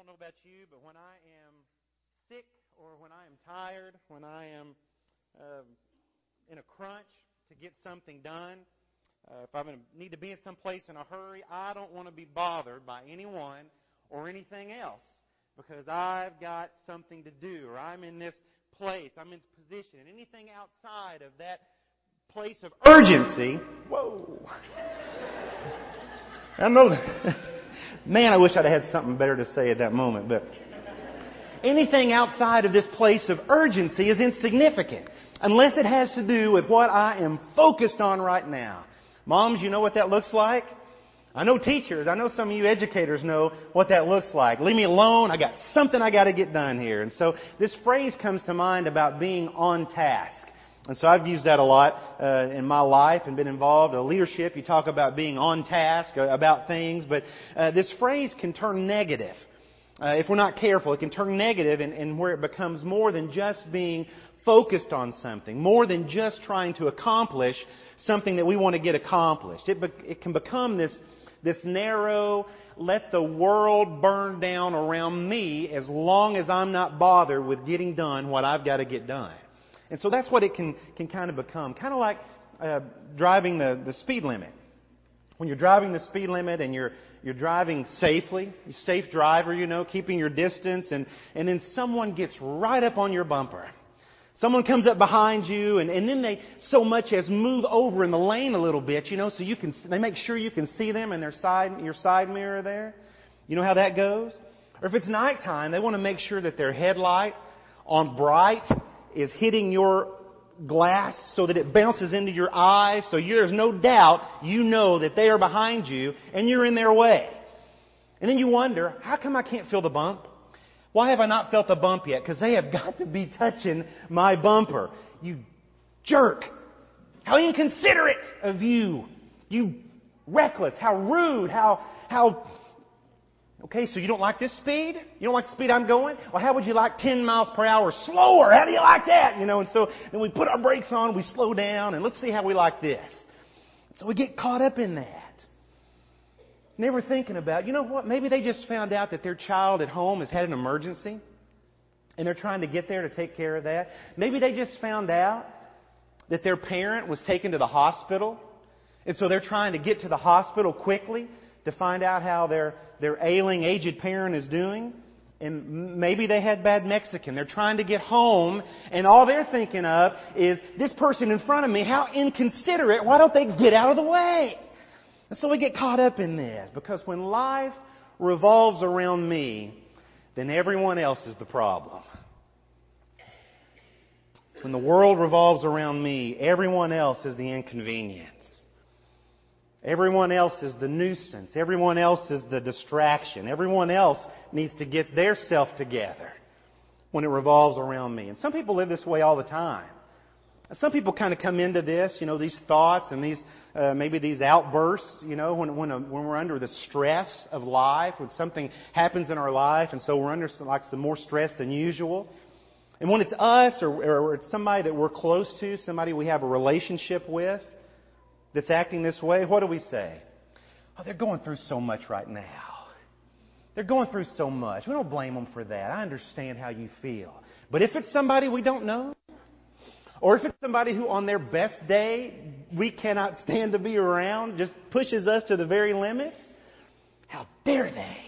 don't know about you, but when I am sick or when I am tired, when I am uh, in a crunch to get something done, uh, if I need to be in some place in a hurry, I don't want to be bothered by anyone or anything else because I've got something to do or I'm in this place, I'm in this position. And anything outside of that place of urgency, whoa. I know, man, I wish I'd had something better to say at that moment, but anything outside of this place of urgency is insignificant unless it has to do with what I am focused on right now. Moms, you know what that looks like? I know teachers, I know some of you educators know what that looks like. Leave me alone, I got something I gotta get done here. And so this phrase comes to mind about being on task. And so I've used that a lot uh, in my life and been involved in leadership. You talk about being on task, uh, about things, but uh, this phrase can turn negative. Uh, if we're not careful, it can turn negative and, and where it becomes more than just being focused on something, more than just trying to accomplish something that we want to get accomplished. It, be, it can become this, this narrow, let the world burn down around me as long as I'm not bothered with getting done what I've got to get done. And so that's what it can, can kind of become. Kind of like uh, driving the, the speed limit. When you're driving the speed limit and you're, you're driving safely, safe driver, you know, keeping your distance, and, and then someone gets right up on your bumper Someone comes up behind you and, and then they so much as move over in the lane a little bit, you know, so you can, they make sure you can see them in their side, your side mirror there. You know how that goes? Or if it's nighttime, they want to make sure that their headlight on bright is hitting your glass so that it bounces into your eyes so you, there's no doubt you know that they are behind you and you're in their way. And then you wonder, how come I can't feel the bump? Why have I not felt the bump yet? Because they have got to be touching my bumper. You jerk. How inconsiderate of you. You reckless. How rude. How, how, okay, so you don't like this speed? You don't like the speed I'm going? Well, how would you like 10 miles per hour slower? How do you like that? You know, and so then we put our brakes on, we slow down, and let's see how we like this. So we get caught up in that. Never thinking about, you know what? Maybe they just found out that their child at home has had an emergency and they're trying to get there to take care of that. Maybe they just found out that their parent was taken to the hospital and so they're trying to get to the hospital quickly to find out how their, their ailing, aged parent is doing. And maybe they had bad Mexican. They're trying to get home, and all they're thinking of is this person in front of me, how inconsiderate, why don't they get out of the way? And so we get caught up in this because when life revolves around me, then everyone else is the problem. When the world revolves around me, everyone else is the inconvenience. Everyone else is the nuisance. Everyone else is the distraction. Everyone else needs to get their self together when it revolves around me. And some people live this way all the time. Some people kind of come into this, you know, these thoughts and these uh, maybe these outbursts, you know, when when, a, when we're under the stress of life, when something happens in our life, and so we're under some, like some more stress than usual. And when it's us or, or it's somebody that we're close to, somebody we have a relationship with, that's acting this way, what do we say? Oh, they're going through so much right now. They're going through so much. We don't blame them for that. I understand how you feel. But if it's somebody we don't know, or if it's somebody who on their best day we cannot stand to be around, just pushes us to the very limits, how dare they?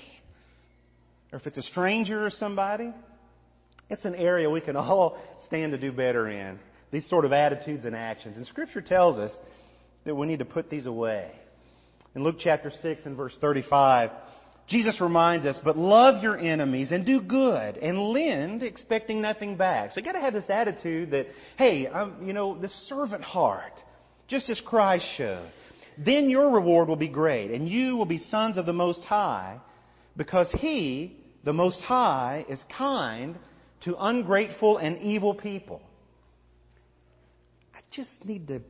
Or if it's a stranger or somebody, it's an area we can all stand to do better in. These sort of attitudes and actions. And Scripture tells us that we need to put these away. In Luke chapter 6 and verse 35, Jesus reminds us, but love your enemies and do good and lend expecting nothing back. So you got to have this attitude that, hey, I'm, you know, this servant heart, just as Christ showed. Then your reward will be great and you will be sons of the Most High because He, the Most High, is kind to ungrateful and evil people. I just need to,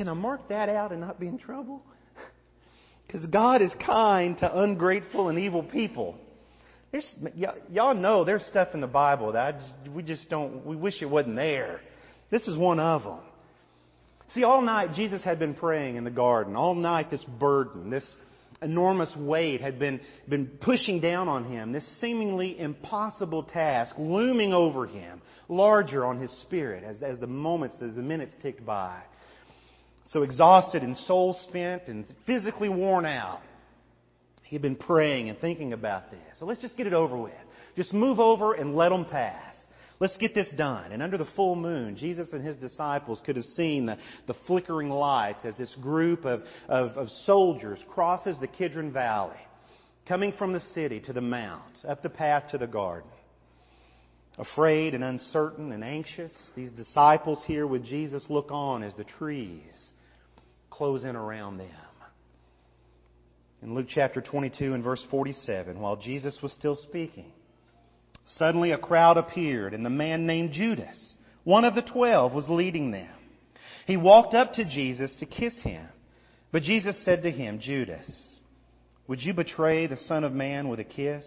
can I mark that out and not be in trouble? Because God is kind to ungrateful and evil people. There's, y- y'all know there's stuff in the Bible that just, we just don't, we wish it wasn't there. This is one of them. See, all night Jesus had been praying in the garden. All night, this burden, this enormous weight had been, been pushing down on him, this seemingly impossible task looming over him, larger on his spirit as, as the moments, as the minutes ticked by. So exhausted and soul spent and physically worn out, he had been praying and thinking about this. So let's just get it over with. Just move over and let them pass. Let's get this done. And under the full moon, Jesus and his disciples could have seen the, the flickering lights as this group of, of, of soldiers crosses the Kidron Valley, coming from the city to the mount, up the path to the garden. Afraid and uncertain and anxious, these disciples here with Jesus look on as the trees close in around them. In Luke chapter 22 and verse 47, while Jesus was still speaking, Suddenly a crowd appeared, and the man named Judas, one of the twelve, was leading them. He walked up to Jesus to kiss him. But Jesus said to him, Judas, would you betray the Son of Man with a kiss?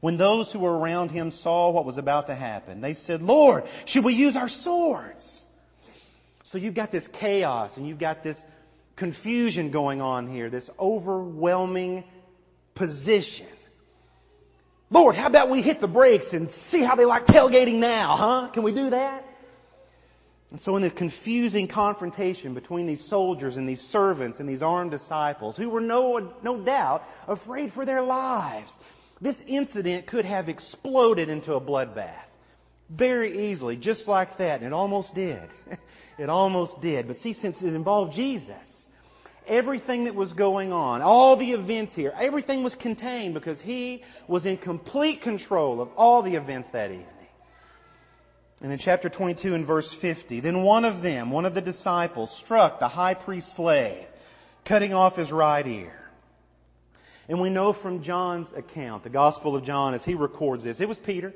When those who were around him saw what was about to happen, they said, Lord, should we use our swords? So you've got this chaos and you've got this confusion going on here, this overwhelming position. Lord, how about we hit the brakes and see how they like tailgating now, huh? Can we do that? And so in the confusing confrontation between these soldiers and these servants and these armed disciples, who were no, no doubt afraid for their lives, this incident could have exploded into a bloodbath. Very easily, just like that. And it almost did. it almost did. But see, since it involved Jesus, everything that was going on, all the events here, everything was contained because he was in complete control of all the events that evening. And in chapter 22 and verse 50, then one of them, one of the disciples, struck the high priest's slave, cutting off his right ear. And we know from John's account, the Gospel of John, as he records this, it was Peter.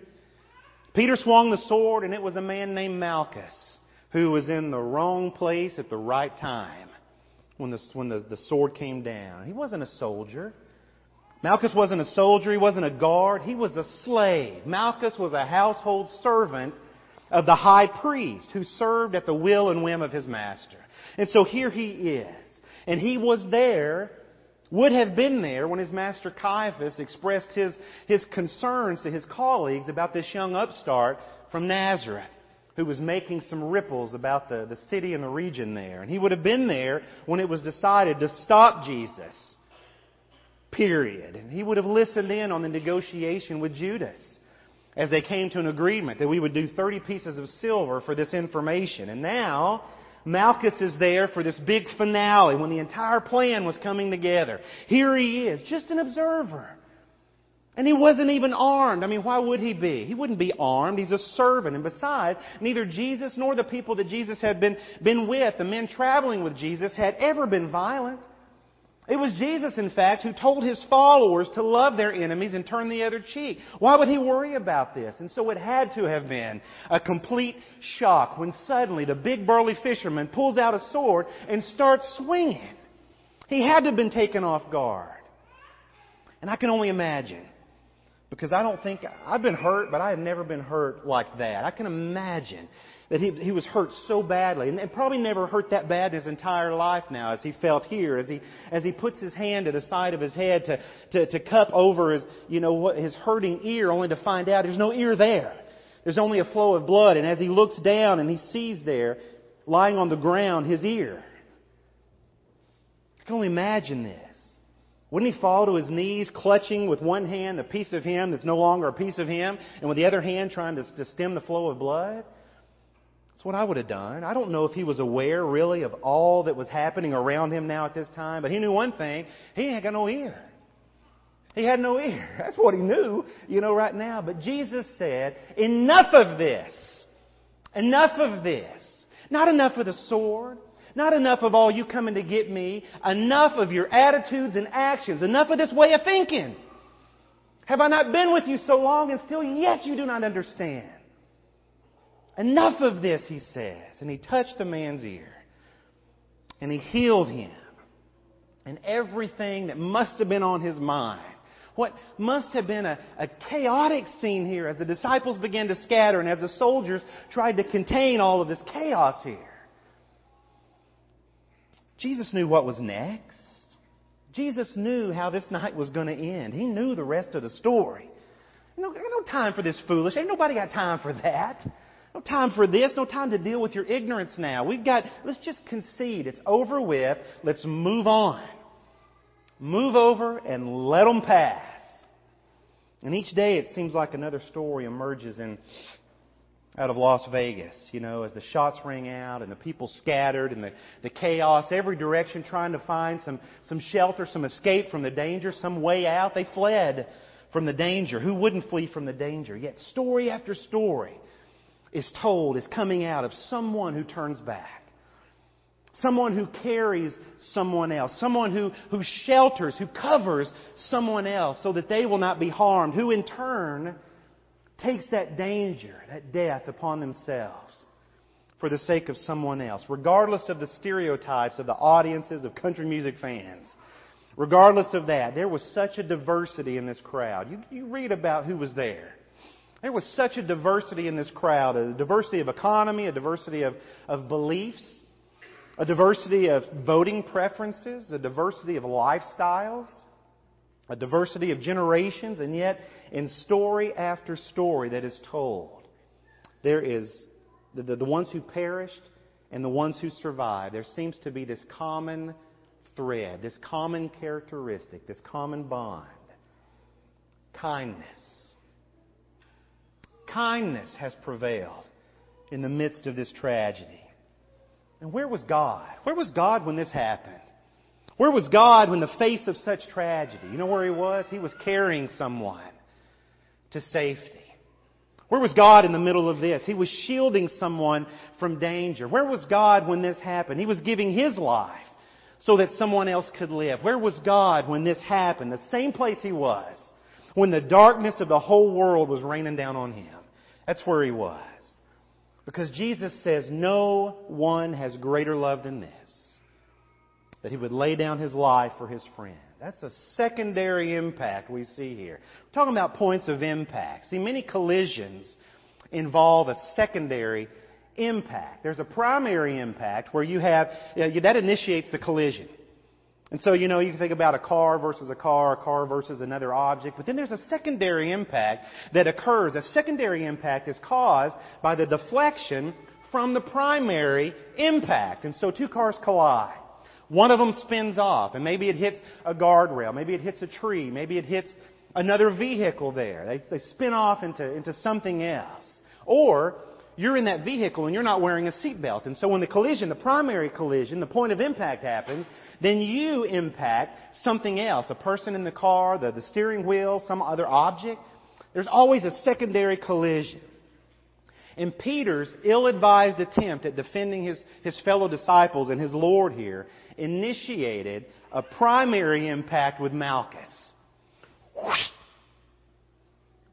Peter swung the sword, and it was a man named Malchus who was in the wrong place at the right time when, the, when the, the sword came down. He wasn't a soldier. Malchus wasn't a soldier. He wasn't a guard. He was a slave. Malchus was a household servant of the high priest who served at the will and whim of his master. And so here he is. And he was there, would have been there when his master Caiaphas expressed his, his concerns to his colleagues about this young upstart from Nazareth who was making some ripples about the, the city and the region there. And he would have been there when it was decided to stop Jesus. Period. And he would have listened in on the negotiation with Judas as they came to an agreement that we would do 30 pieces of silver for this information. And now, Malchus is there for this big finale when the entire plan was coming together. Here he is, just an observer. And he wasn't even armed. I mean, why would he be? He wouldn't be armed. He's a servant. And besides, neither Jesus nor the people that Jesus had been, been with, the men traveling with Jesus, had ever been violent. It was Jesus, in fact, who told his followers to love their enemies and turn the other cheek. Why would he worry about this? And so it had to have been a complete shock when suddenly the big burly fisherman pulls out a sword and starts swinging. He had to have been taken off guard. And I can only imagine because I don't think, I've been hurt, but I have never been hurt like that. I can imagine that he, he was hurt so badly, and, and probably never hurt that bad in his entire life now as he felt here, as he, as he puts his hand to the side of his head to, to, to cup over his, you know, what, his hurting ear, only to find out there's no ear there. There's only a flow of blood, and as he looks down and he sees there, lying on the ground, his ear. I can only imagine this. Wouldn't he fall to his knees, clutching with one hand a piece of him that's no longer a piece of him, and with the other hand trying to, to stem the flow of blood? That's what I would have done. I don't know if he was aware, really, of all that was happening around him now at this time, but he knew one thing he ain't got no ear. He had no ear. That's what he knew, you know, right now. But Jesus said, enough of this. Enough of this. Not enough of the sword. Not enough of all you coming to get me. Enough of your attitudes and actions. Enough of this way of thinking. Have I not been with you so long and still yet you do not understand? Enough of this, he says. And he touched the man's ear. And he healed him. And everything that must have been on his mind. What must have been a, a chaotic scene here as the disciples began to scatter and as the soldiers tried to contain all of this chaos here. Jesus knew what was next. Jesus knew how this night was going to end. He knew the rest of the story. No, no time for this foolish. Ain't nobody got time for that. No time for this. No time to deal with your ignorance now. We've got, let's just concede. It's over with. Let's move on. Move over and let them pass. And each day it seems like another story emerges in, out of Las Vegas, you know, as the shots ring out and the people scattered and the, the chaos, every direction trying to find some, some shelter, some escape from the danger, some way out. They fled from the danger. Who wouldn't flee from the danger? Yet story after story is told, is coming out of someone who turns back. Someone who carries someone else. Someone who, who shelters, who covers someone else so that they will not be harmed. Who in turn takes that danger, that death upon themselves for the sake of someone else, regardless of the stereotypes of the audiences of country music fans. Regardless of that, there was such a diversity in this crowd. You, you read about who was there. There was such a diversity in this crowd, a diversity of economy, a diversity of, of beliefs, a diversity of voting preferences, a diversity of lifestyles, a diversity of generations, and yet in story after story that is told, there is the, the, the ones who perished and the ones who survived. There seems to be this common thread, this common characteristic, this common bond kindness. Kindness has prevailed in the midst of this tragedy. And where was God? Where was God when this happened? Where was God when the face of such tragedy? You know where He was? He was carrying someone to safety. Where was God in the middle of this? He was shielding someone from danger. Where was God when this happened? He was giving His life so that someone else could live. Where was God when this happened? The same place He was when the darkness of the whole world was raining down on Him. That's where He was. Because Jesus says, No one has greater love than this, that he would lay down his life for his friend. That's a secondary impact we see here. We're talking about points of impact. See, many collisions involve a secondary impact. There's a primary impact where you have, you know, that initiates the collision. And so, you know, you can think about a car versus a car, a car versus another object, but then there's a secondary impact that occurs. A secondary impact is caused by the deflection from the primary impact. And so two cars collide. One of them spins off, and maybe it hits a guardrail, maybe it hits a tree, maybe it hits another vehicle there. They, they spin off into, into something else. Or you're in that vehicle and you're not wearing a seatbelt. And so when the collision, the primary collision, the point of impact happens, then you impact something else. A person in the car, the, the steering wheel, some other object. There's always a secondary collision. And Peter's ill advised attempt at defending his, his fellow disciples and his Lord here initiated a primary impact with Malchus.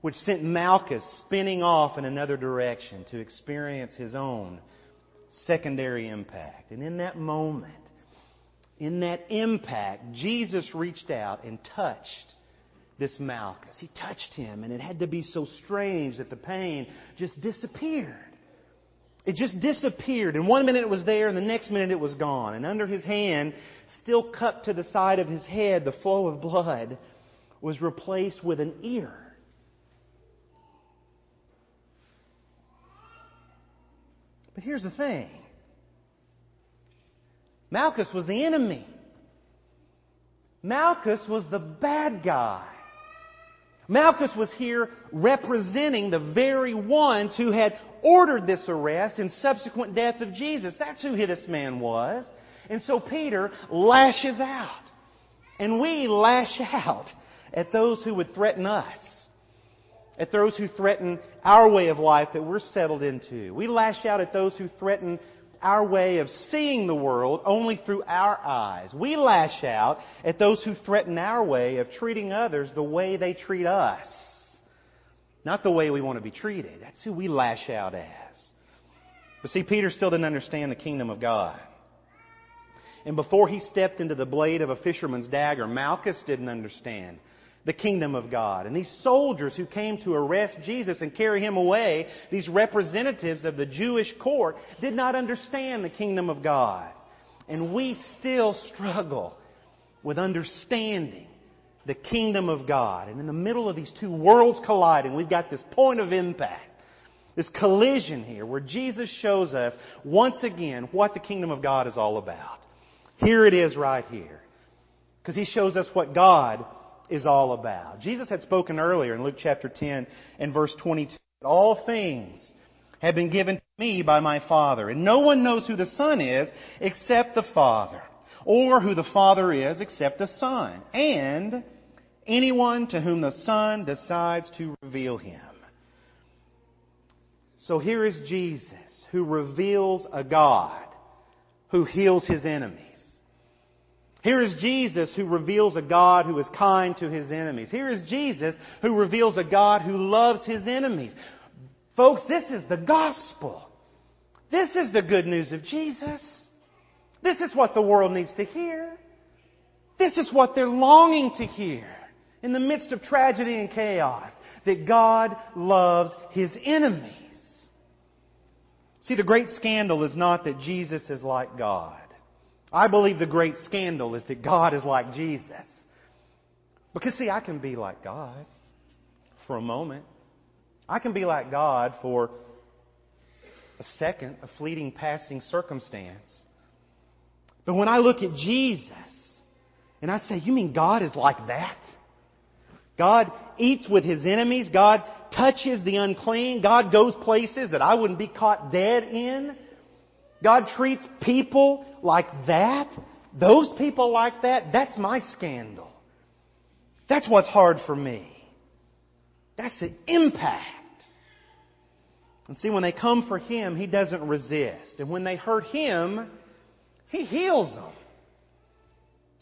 Which sent Malchus spinning off in another direction to experience his own secondary impact. And in that moment, in that impact, Jesus reached out and touched this Malchus. He touched him, and it had to be so strange that the pain just disappeared. It just disappeared. And one minute it was there, and the next minute it was gone. And under his hand, still cut to the side of his head, the flow of blood was replaced with an ear. But here's the thing Malchus was the enemy. Malchus was the bad guy. Malchus was here representing the very ones who had ordered this arrest and subsequent death of Jesus. That's who this man was. And so Peter lashes out. And we lash out at those who would threaten us at those who threaten our way of life that we're settled into. We lash out at those who threaten our way of seeing the world only through our eyes. We lash out at those who threaten our way of treating others the way they treat us. Not the way we want to be treated. That's who we lash out as. But see, Peter still didn't understand the kingdom of God. And before he stepped into the blade of a fisherman's dagger, Malchus didn't understand the kingdom of God. And these soldiers who came to arrest Jesus and carry him away, these representatives of the Jewish court, did not understand the kingdom of God. And we still struggle with understanding the kingdom of God. And in the middle of these two worlds colliding, we've got this point of impact. This collision here where Jesus shows us once again what the kingdom of God is all about. Here it is right here. Because he shows us what God is all about. Jesus had spoken earlier in Luke chapter 10 and verse 22. All things have been given to me by my Father, and no one knows who the Son is except the Father, or who the Father is except the Son, and anyone to whom the Son decides to reveal him. So here is Jesus who reveals a God who heals his enemies. Here is Jesus who reveals a God who is kind to his enemies. Here is Jesus who reveals a God who loves his enemies. Folks, this is the gospel. This is the good news of Jesus. This is what the world needs to hear. This is what they're longing to hear in the midst of tragedy and chaos that God loves his enemies. See, the great scandal is not that Jesus is like God. I believe the great scandal is that God is like Jesus. Because, see, I can be like God for a moment. I can be like God for a second, a fleeting passing circumstance. But when I look at Jesus and I say, You mean God is like that? God eats with his enemies. God touches the unclean. God goes places that I wouldn't be caught dead in. God treats people like that. Those people like that, that's my scandal. That's what's hard for me. That's the impact. And see, when they come for Him, He doesn't resist. And when they hurt Him, He heals them.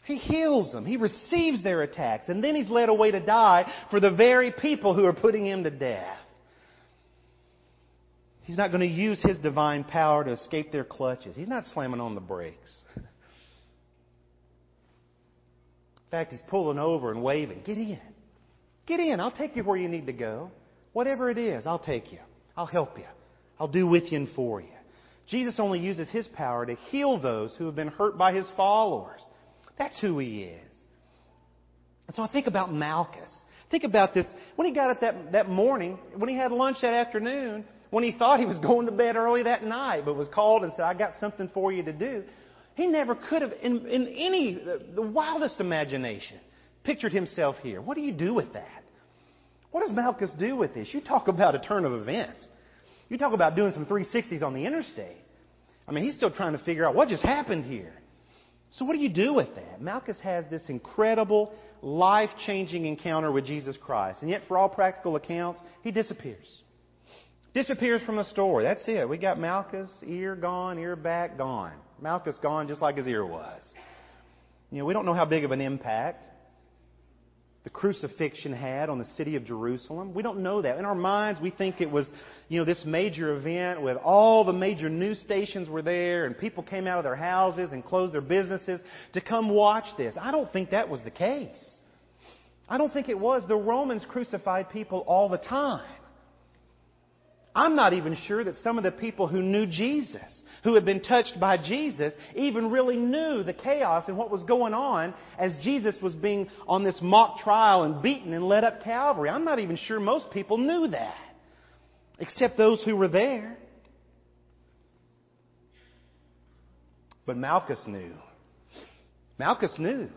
He heals them. He receives their attacks. And then He's led away to die for the very people who are putting Him to death. He's not going to use His divine power to escape their clutches. He's not slamming on the brakes. In fact, He's pulling over and waving. Get in. Get in. I'll take you where you need to go. Whatever it is, I'll take you. I'll help you. I'll do with you and for you. Jesus only uses His power to heal those who have been hurt by His followers. That's who He is. And so I think about Malchus. Think about this. When he got up that, that morning, when he had lunch that afternoon, when he thought he was going to bed early that night, but was called and said, I got something for you to do, he never could have, in, in any, the wildest imagination, pictured himself here. What do you do with that? What does Malchus do with this? You talk about a turn of events. You talk about doing some 360s on the interstate. I mean, he's still trying to figure out what just happened here. So, what do you do with that? Malchus has this incredible, life changing encounter with Jesus Christ. And yet, for all practical accounts, he disappears. Disappears from the story. That's it. We got Malchus, ear gone, ear back, gone. Malchus gone just like his ear was. You know, we don't know how big of an impact the crucifixion had on the city of Jerusalem. We don't know that. In our minds, we think it was, you know, this major event with all the major news stations were there and people came out of their houses and closed their businesses to come watch this. I don't think that was the case. I don't think it was. The Romans crucified people all the time. I'm not even sure that some of the people who knew Jesus, who had been touched by Jesus, even really knew the chaos and what was going on as Jesus was being on this mock trial and beaten and led up Calvary. I'm not even sure most people knew that, except those who were there. But Malchus knew. Malchus knew.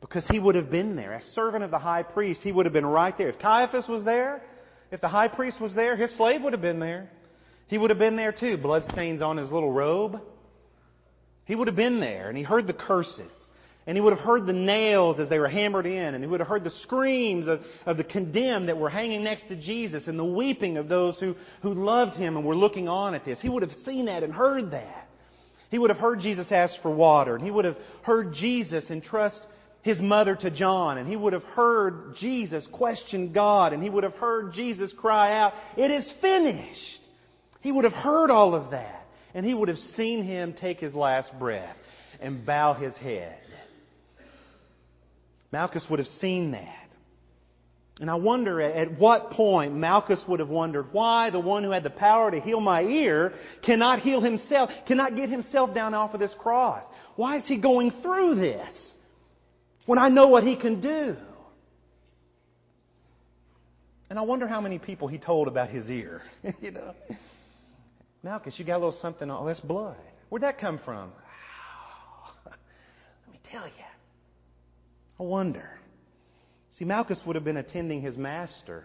Because he would have been there. As servant of the high priest, he would have been right there. If Caiaphas was there, if the high priest was there, his slave would have been there. He would have been there too. Bloodstains on his little robe. He would have been there and he heard the curses. And he would have heard the nails as they were hammered in. And he would have heard the screams of, of the condemned that were hanging next to Jesus and the weeping of those who, who loved him and were looking on at this. He would have seen that and heard that. He would have heard Jesus ask for water. And he would have heard Jesus entrust his mother to John, and he would have heard Jesus question God, and he would have heard Jesus cry out, It is finished. He would have heard all of that, and he would have seen him take his last breath and bow his head. Malchus would have seen that. And I wonder at what point Malchus would have wondered why the one who had the power to heal my ear cannot heal himself, cannot get himself down off of this cross. Why is he going through this? When I know what He can do? And I wonder how many people he told about his ear. you know, Malchus, you got a little something. Oh, that's blood. Where'd that come from? Let me tell you. I wonder. See, Malchus would have been attending his master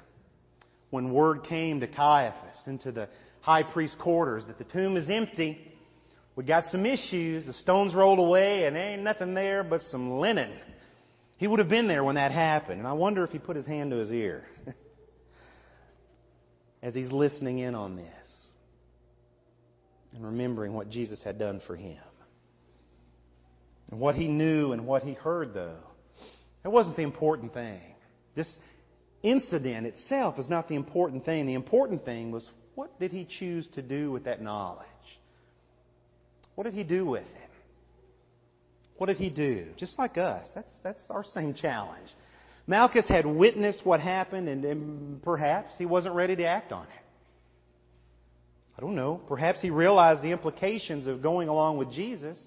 when word came to Caiaphas into the high priest quarters that the tomb is empty. We got some issues. The stones rolled away and there ain't nothing there but some linen. He would have been there when that happened. And I wonder if he put his hand to his ear as he's listening in on this and remembering what Jesus had done for him. And what he knew and what he heard, though, that wasn't the important thing. This incident itself is not the important thing. The important thing was what did he choose to do with that knowledge? What did he do with it? What did he do? Just like us. That's, that's our same challenge. Malchus had witnessed what happened, and, and perhaps he wasn't ready to act on it. I don't know. Perhaps he realized the implications of going along with Jesus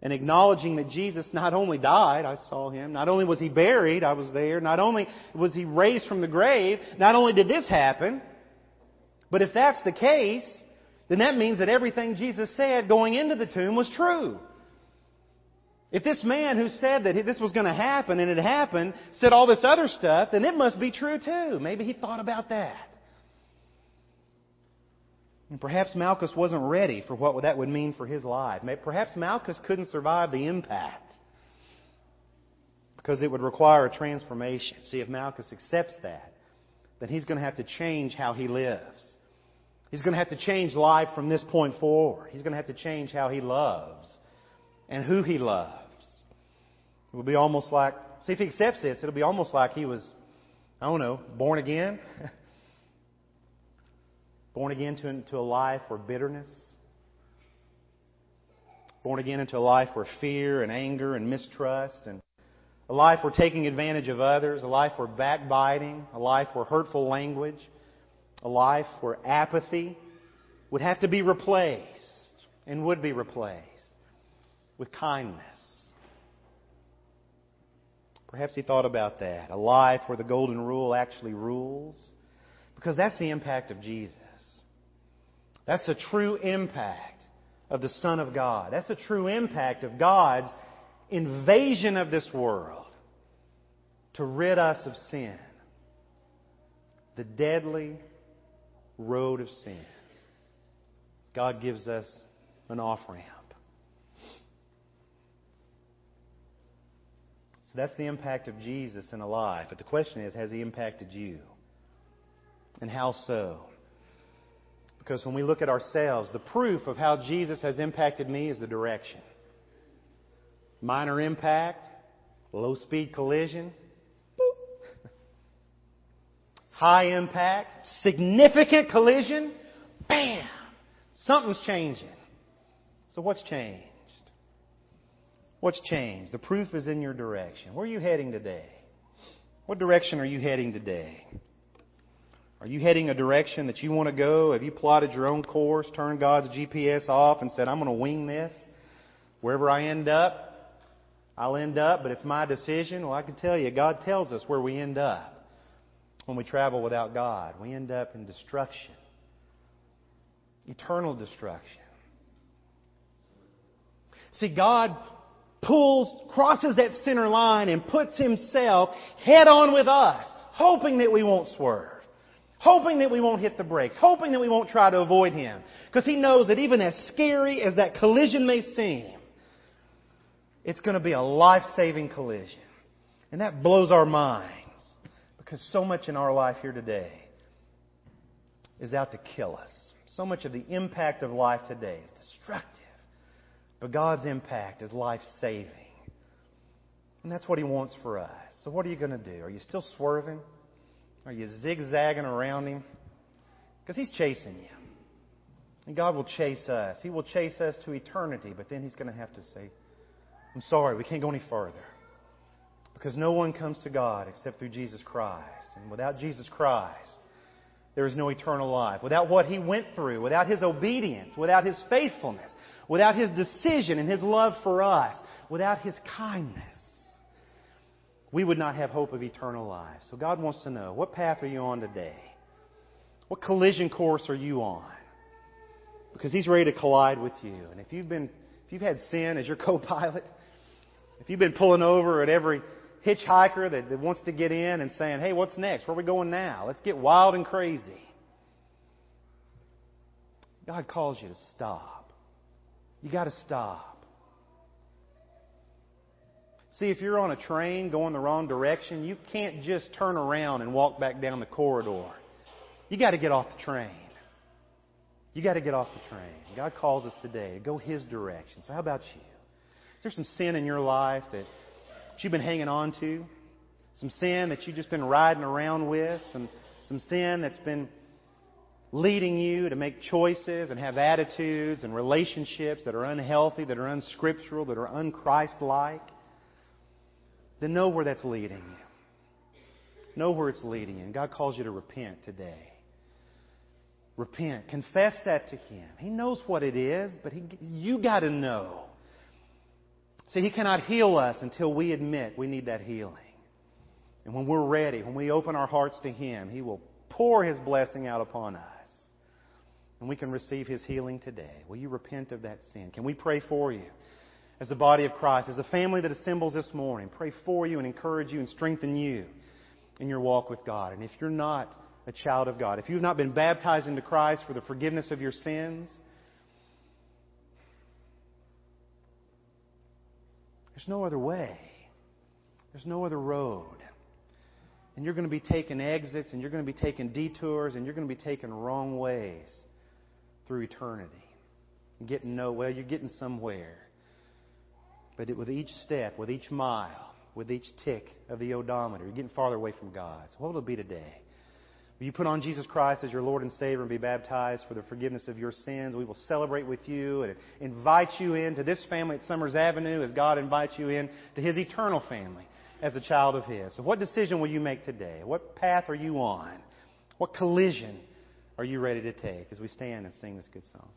and acknowledging that Jesus not only died, I saw him, not only was he buried, I was there, not only was he raised from the grave, not only did this happen, but if that's the case, then that means that everything Jesus said going into the tomb was true. If this man who said that this was going to happen and it happened said all this other stuff, then it must be true too. Maybe he thought about that. And perhaps Malchus wasn't ready for what that would mean for his life. Perhaps Malchus couldn't survive the impact because it would require a transformation. See, if Malchus accepts that, then he's going to have to change how he lives. He's going to have to change life from this point forward. He's going to have to change how he loves and who he loves. It will be almost like, see, if he accepts this, it'll be almost like he was, I don't know, born again. Born again to, into a life where bitterness. Born again into a life where fear and anger and mistrust and a life where taking advantage of others, a life where backbiting, a life where hurtful language, a life where apathy would have to be replaced and would be replaced with kindness. Perhaps he thought about that. A life where the golden rule actually rules. Because that's the impact of Jesus. That's the true impact of the Son of God. That's the true impact of God's invasion of this world to rid us of sin. The deadly road of sin. God gives us an off ramp. So that's the impact of Jesus in a life. But the question is, has he impacted you? And how so? Because when we look at ourselves, the proof of how Jesus has impacted me is the direction. Minor impact, low speed collision, boop. High impact, significant collision, bam! Something's changing. So what's changed? What's changed? The proof is in your direction. Where are you heading today? What direction are you heading today? Are you heading a direction that you want to go? Have you plotted your own course, turned God's GPS off, and said, I'm going to wing this? Wherever I end up, I'll end up, but it's my decision. Well, I can tell you, God tells us where we end up when we travel without God. We end up in destruction, eternal destruction. See, God pulls, crosses that center line and puts Himself head on with us, hoping that we won't swerve hoping that we won't hit the brakes, hoping that we won't try to avoid him. Because he knows that even as scary as that collision may seem, it's going to be a life saving collision. And that blows our minds. Because so much in our life here today is out to kill us. So much of the impact of life today is destructive. But God's impact is life saving. And that's what He wants for us. So, what are you going to do? Are you still swerving? Are you zigzagging around him? Because he's chasing you. And God will chase us. He will chase us to eternity, but then he's going to have to say, I'm sorry, we can't go any further. Because no one comes to God except through Jesus Christ. And without Jesus Christ, there is no eternal life. Without what he went through, without his obedience, without his faithfulness, without his decision and his love for us, without his kindness, we would not have hope of eternal life. So God wants to know what path are you on today? What collision course are you on? Because He's ready to collide with you. And if you've been, if you've had sin as your co-pilot, if you've been pulling over at every hitchhiker that, that wants to get in and saying, hey, what's next? Where are we going now? Let's get wild and crazy. God calls you to stop. You got to stop. See, if you're on a train going the wrong direction, you can't just turn around and walk back down the corridor. You got to get off the train. You got to get off the train. God calls us today to go His direction. So, how about you? Is there some sin in your life that you've been hanging on to? Some sin that you've just been riding around with? Some, some sin that's been leading you to make choices and have attitudes and relationships that are unhealthy, that are unscriptural, that are unchristlike? then know where that's leading you. Know where it's leading you. And God calls you to repent today. Repent. Confess that to Him. He knows what it is, but he, you got to know. See, He cannot heal us until we admit we need that healing. And when we're ready, when we open our hearts to Him, He will pour His blessing out upon us. And we can receive His healing today. Will you repent of that sin? Can we pray for you? as the body of Christ, as a family that assembles this morning. Pray for you and encourage you and strengthen you in your walk with God. And if you're not a child of God, if you've not been baptized into Christ for the forgiveness of your sins, there's no other way. There's no other road. And you're going to be taking exits and you're going to be taking detours and you're going to be taking wrong ways through eternity. Getting no well, you're getting somewhere. But it, with each step, with each mile, with each tick of the odometer, you're getting farther away from God. So what will it be today? Will you put on Jesus Christ as your Lord and Savior and be baptized for the forgiveness of your sins? We will celebrate with you and invite you into this family at Summers Avenue as God invites you in to His eternal family as a child of His. So what decision will you make today? What path are you on? What collision are you ready to take as we stand and sing this good song?